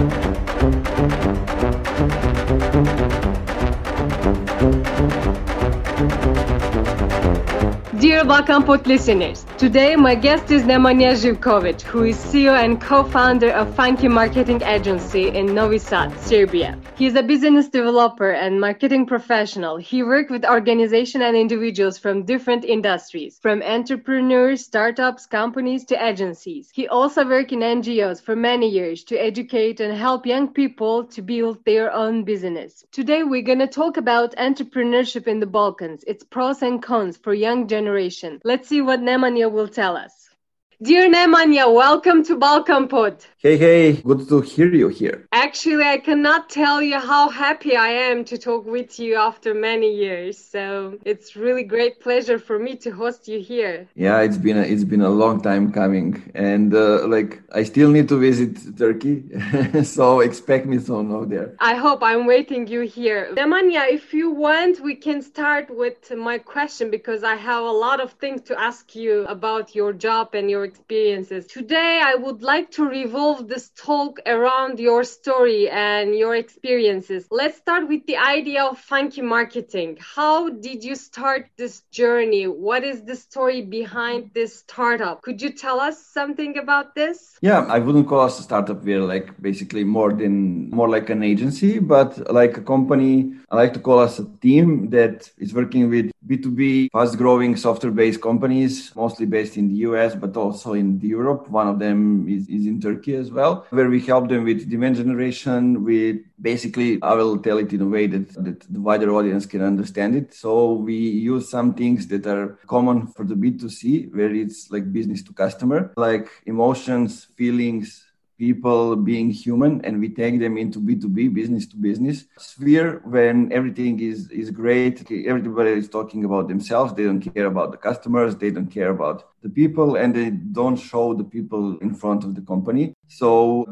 Thank you. Dear Balkan listeners, today my guest is Nemanja Živkovic, who is CEO and co-founder of Funky Marketing Agency in Novi Sad, Serbia. He is a business developer and marketing professional. He worked with organizations and individuals from different industries, from entrepreneurs, startups, companies to agencies. He also worked in NGOs for many years to educate and help young people to build their own business. Today we're going to talk about entrepreneurship in the Balkans, its pros and cons for young generation Let's see what Nemanja will tell us. Dear Nemanja, welcome to Balkan Pod. Hey, hey, good to hear you here. Actually, I cannot tell you how happy I am to talk with you after many years. So it's really great pleasure for me to host you here. Yeah, it's been a, it's been a long time coming, and uh, like I still need to visit Turkey, so expect me soon over there. I hope I'm waiting you here. Nemanja, if you want, we can start with my question because I have a lot of things to ask you about your job and your experiences. Today, I would like to revolve this talk around your story and your experiences. Let's start with the idea of funky marketing. How did you start this journey? What is the story behind this startup? Could you tell us something about this? Yeah, I wouldn't call us a startup. We're like basically more than more like an agency, but like a company. I like to call us a team that is working with B2B fast growing software based companies, mostly based in the US, but also in Europe. One of them is, is in Turkey as well, where we help them with demand generation. We basically, I will tell it in a way that, that the wider audience can understand it. So we use some things that are common for the B2C, where it's like business to customer, like emotions, feelings, people being human and we take them into b2b business to business sphere when everything is is great. Everybody is talking about themselves. They don't care about the customers. They don't care about the people and they don't show the people in front of the company. So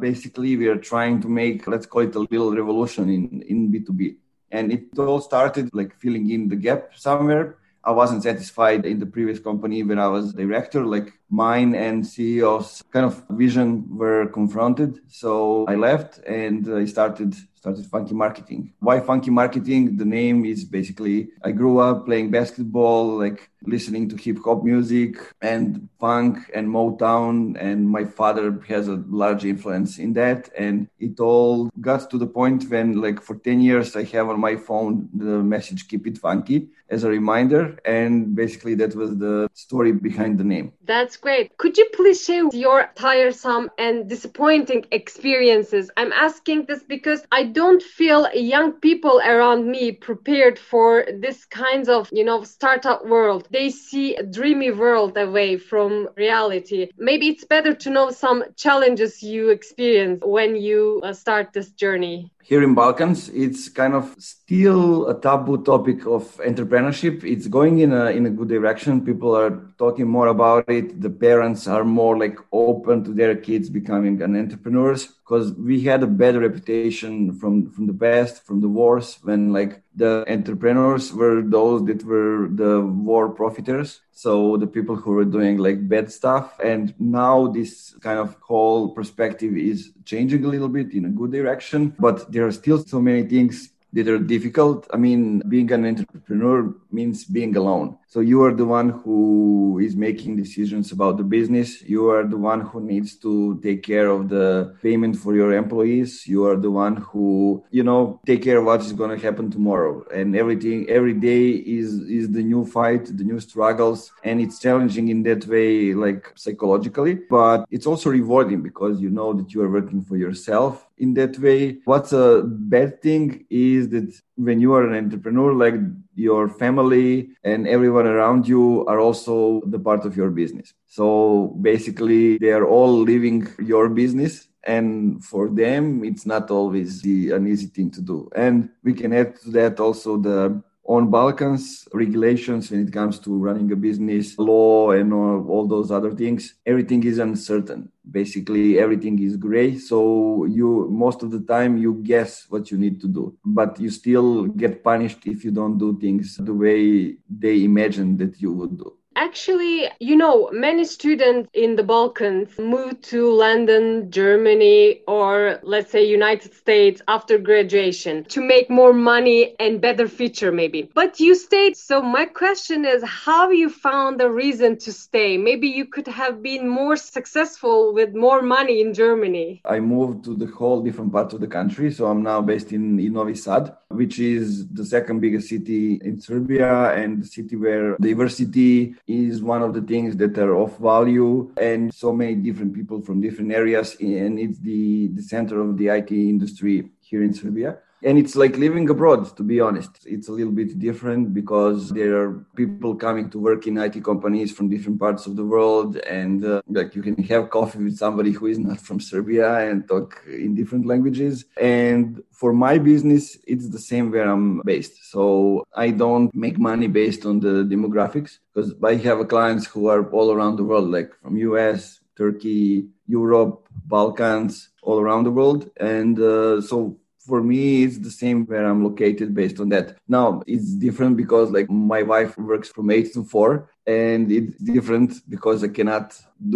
basically we are trying to make let's call it a little revolution in in b2b and it all started like filling in the gap somewhere I wasn't satisfied in the previous company when I was director. Like mine and CEO's kind of vision were confronted. So I left and I started started funky marketing. Why funky marketing? The name is basically I grew up playing basketball, like listening to hip hop music and funk and Motown, and my father has a large influence in that. And it all got to the point when, like, for 10 years, I have on my phone the message "Keep it funky" as a reminder, and basically that was the story behind the name. That's great. Could you please share your tiresome and disappointing experiences? I'm asking this because I don't feel young people around me prepared for this kinds of, you know, startup world they see a dreamy world away from reality. Maybe it's better to know some challenges you experience when you uh, start this journey here in Balkans, it's kind of still a taboo topic of entrepreneurship. It's going in a in a good direction. People are talking more about it. The parents are more like open to their kids becoming an entrepreneurs because we had a bad reputation from from the past, from the wars when like the entrepreneurs were those that were the war profiteers. So the people who were doing like bad stuff and now this kind of whole perspective is changing a little bit in a good direction but there are still so many things that are difficult. I mean, being an entrepreneur means being alone. So you are the one who is making decisions about the business. You are the one who needs to take care of the payment for your employees. You are the one who, you know, take care of what is going to happen tomorrow. And everything, every day is, is the new fight, the new struggles. And it's challenging in that way, like psychologically, but it's also rewarding because you know that you are working for yourself in that way. What's a bad thing is that when you are an entrepreneur, like your family and everyone around you are also the part of your business. So basically, they are all living your business. And for them, it's not always the, an easy thing to do. And we can add to that also the on Balkans, regulations when it comes to running a business, law, and all, all those other things, everything is uncertain. Basically, everything is gray. So you most of the time you guess what you need to do, but you still get punished if you don't do things the way they imagine that you would do. Actually, you know, many students in the Balkans move to London, Germany, or let's say United States after graduation to make more money and better future maybe. But you stayed. So my question is how you found the reason to stay? Maybe you could have been more successful with more money in Germany. I moved to the whole different part of the country. So I'm now based in, in Novi Sad, which is the second biggest city in Serbia and the city where diversity is one of the things that are of value and so many different people from different areas and it's the, the center of the IT industry here in Serbia and it's like living abroad to be honest. It's a little bit different because there are people coming to work in it companies from different parts of the world. And uh, like you can have coffee with somebody who is not from serbia and talk in different languages. And for my business it's the same where i'm based. So i don't make money based on the demographics because i have clients who are all around the world like from us turkey europe balkans all around the world. And uh, so for me it's the same where i'm located based on that. Now it's different because like my wife works from 8 to 4 and it's different because i cannot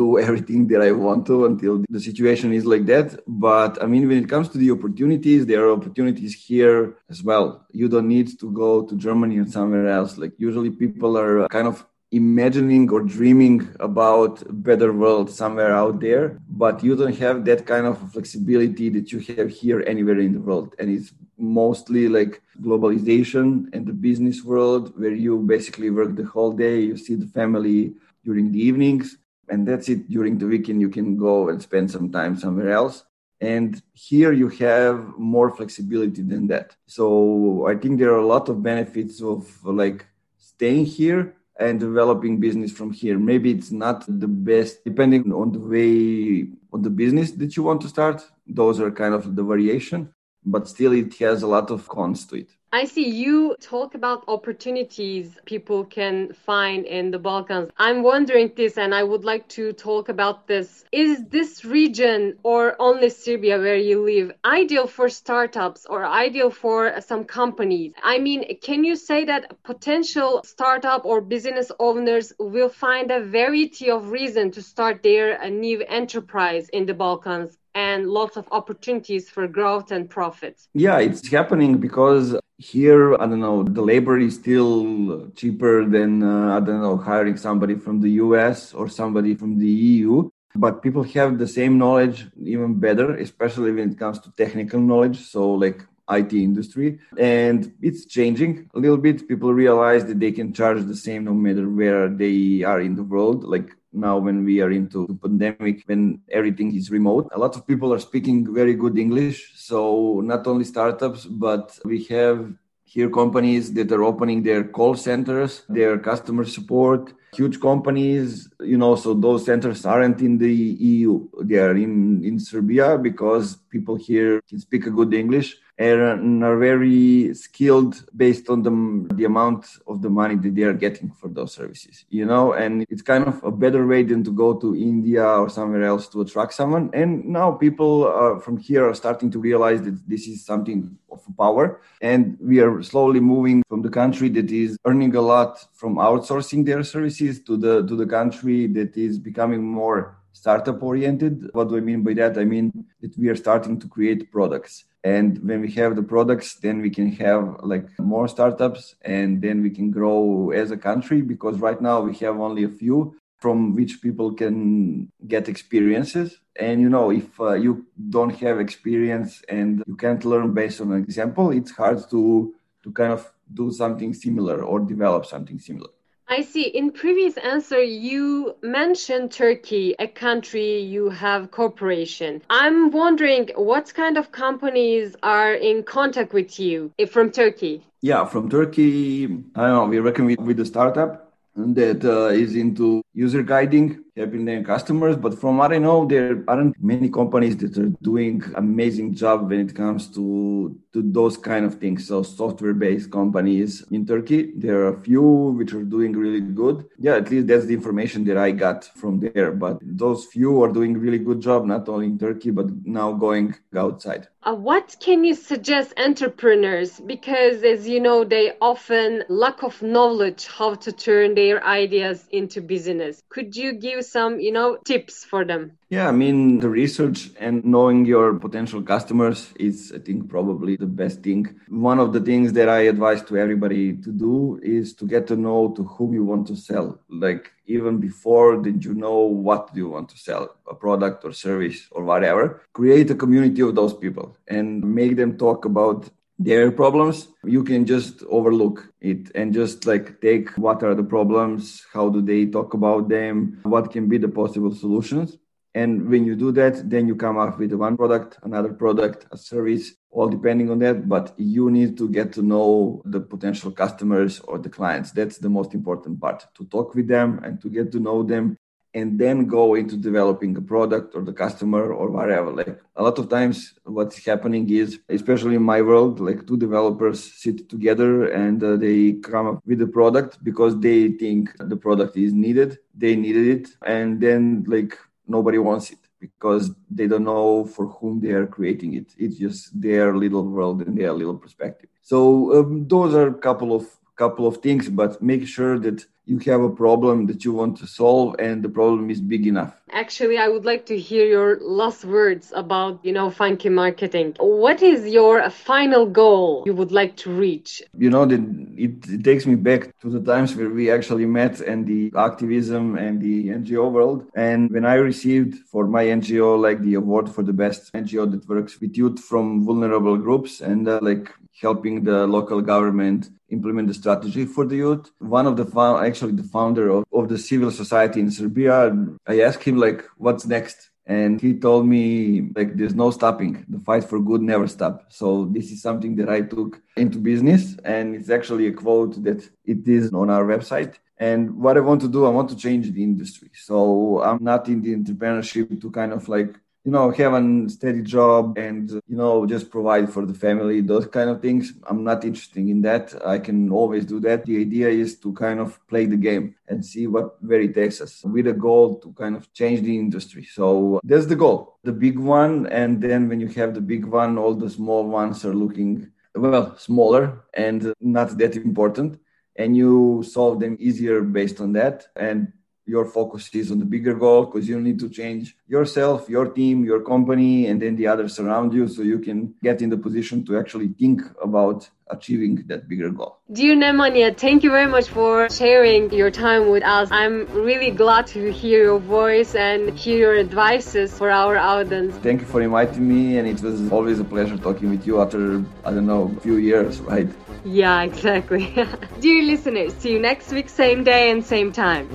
do everything that i want to until the situation is like that. But i mean when it comes to the opportunities there are opportunities here as well. You don't need to go to germany or somewhere else. Like usually people are uh, kind of imagining or dreaming about a better world somewhere out there but you don't have that kind of flexibility that you have here anywhere in the world. And it's mostly like globalization and the business world where you basically work the whole day you see the family during the evenings and that's it. During the weekend you can go and spend some time somewhere else. And here you have more flexibility than that. So i think there are a lot of benefits of like staying here and developing business from here. Maybe it's not the best, depending on the way on the business that you want to start. Those are kind of the variation, but still it has a lot of cons to it. I see you talk about opportunities people can find in the Balkans. I'm wondering this, and I would like to talk about this. Is this region or only Serbia where you live ideal for startups or ideal for some companies? I mean, can you say that potential startup or business owners will find a variety of reason to start their uh, new enterprise in the Balkans? and lots of opportunities for growth and profits. Yeah, it's happening because here i don't know the labor is still cheaper than uh, i don't know hiring somebody from the us or somebody from the eu but people have the same knowledge even better especially when it comes to technical knowledge so like IT industry and it's changing a little bit. People realize that they can charge the same no matter where they are in the world like now when we are into the pandemic when everything is remote. A lot of people are speaking very good english so not only startups but we have here companies that are opening their call centers their customer support huge companies you know so those centers aren't in the eu they are in in serbia because people here can speak a good english and are very skilled based on the, the amount of the money that they are getting for those services you know? And it's kind of a better way than to go to india or somewhere else to attract someone. And now people uh, from here are starting to realize that this is something of power. And we are slowly moving from the country that is earning a lot from outsourcing their services to the to the country that is becoming more startup oriented. What do I mean by that? I mean that we are starting to create products. And when we have the products, then we can have like more startups and then we can grow as a country because right now we have only a few from which people can get experiences. And you know, if uh, you don't have experience and you can't learn based on an example, it's hard to to kind of do something similar or develop something similar. I see. In previous answer, you mentioned Turkey, a country you have cooperation. I'm wondering what kind of companies are in contact with you from Turkey? Yeah, from Turkey, I don't know, we reckon with, with a startup that uh, is into user guiding helping their customers. But from what I know, there aren't many companies that are doing amazing job when it comes to to those kind of things. So software-based companies in Turkey, there are a few which are doing really good. Yeah, at least that's the information that I got from there. But those few are doing really good job, not only in Turkey but now going outside. Uh, what can you suggest entrepreneurs? Because as you know, they often lack of knowledge how to turn their ideas into business. Could you give some, you know, tips for them? Yeah, I mean, the research and knowing your potential customers is, I think, probably the best thing. One of the things that I advise to everybody to do is to get to know to whom you want to sell. Like even before did you know what you want to sell, a product or service or whatever, create a community of those people and make them talk about their problems you can just overlook it and just like take what are the problems how do they talk about them what can be the possible solutions and when you do that, then you come up with one product, another product, a service, all depending on that. But you need to get to know the potential customers or the clients. That's the most important part to talk with them and to get to know them and then go into developing a product or the customer or whatever. Like a lot of times, what's happening is, especially in my world, like two developers sit together and uh, they come up with a product because they think the product is needed. They needed it. And then, like, nobody wants it because they don't know for whom they are creating it. It's just their little world and their little perspective. So um, those are a couple of couple of things, but make sure that you have a problem that you want to solve and the problem is big enough. Actually i would like to hear your last words about you know funky marketing. What is your final goal you would like to reach? You know that it, it takes me back to the times where we actually met and the activism and the ngo world. And when i received for my ngo like the award for the best ngo that works with youth from vulnerable groups and uh, like helping the local government implement the strategy for the youth. One of the actually the founder of, of the civil society in Serbia, I asked him like, what's next? And he told me like there's no stopping. The fight for good never stop. So this is something that I took into business and it's actually a quote that it is on our website. And what I want to do, I want to change the industry. So I'm not in the entrepreneurship to kind of like you know, have a steady job and, you know, just provide for the family, those kind of things. I'm not interested in that. I can always do that. The idea is to kind of play the game and see what where it takes us with a goal to kind of change the industry. So that's the goal, the big one. And then when you have the big one, all the small ones are looking, well, smaller and not that important. And you solve them easier based on that. And your focus is on the bigger goal because you need to change yourself, your team, your company, and then the others around you so you can get in the position to actually think about achieving that bigger goal. Dear Nemanja, thank you very much for sharing your time with us. I'm really glad to hear your voice and hear your advices for our audience. Thank you for inviting me, and it was always a pleasure talking with you after, I don't know, a few years, right? Yeah, exactly. Dear listeners, see you next week, same day and same time.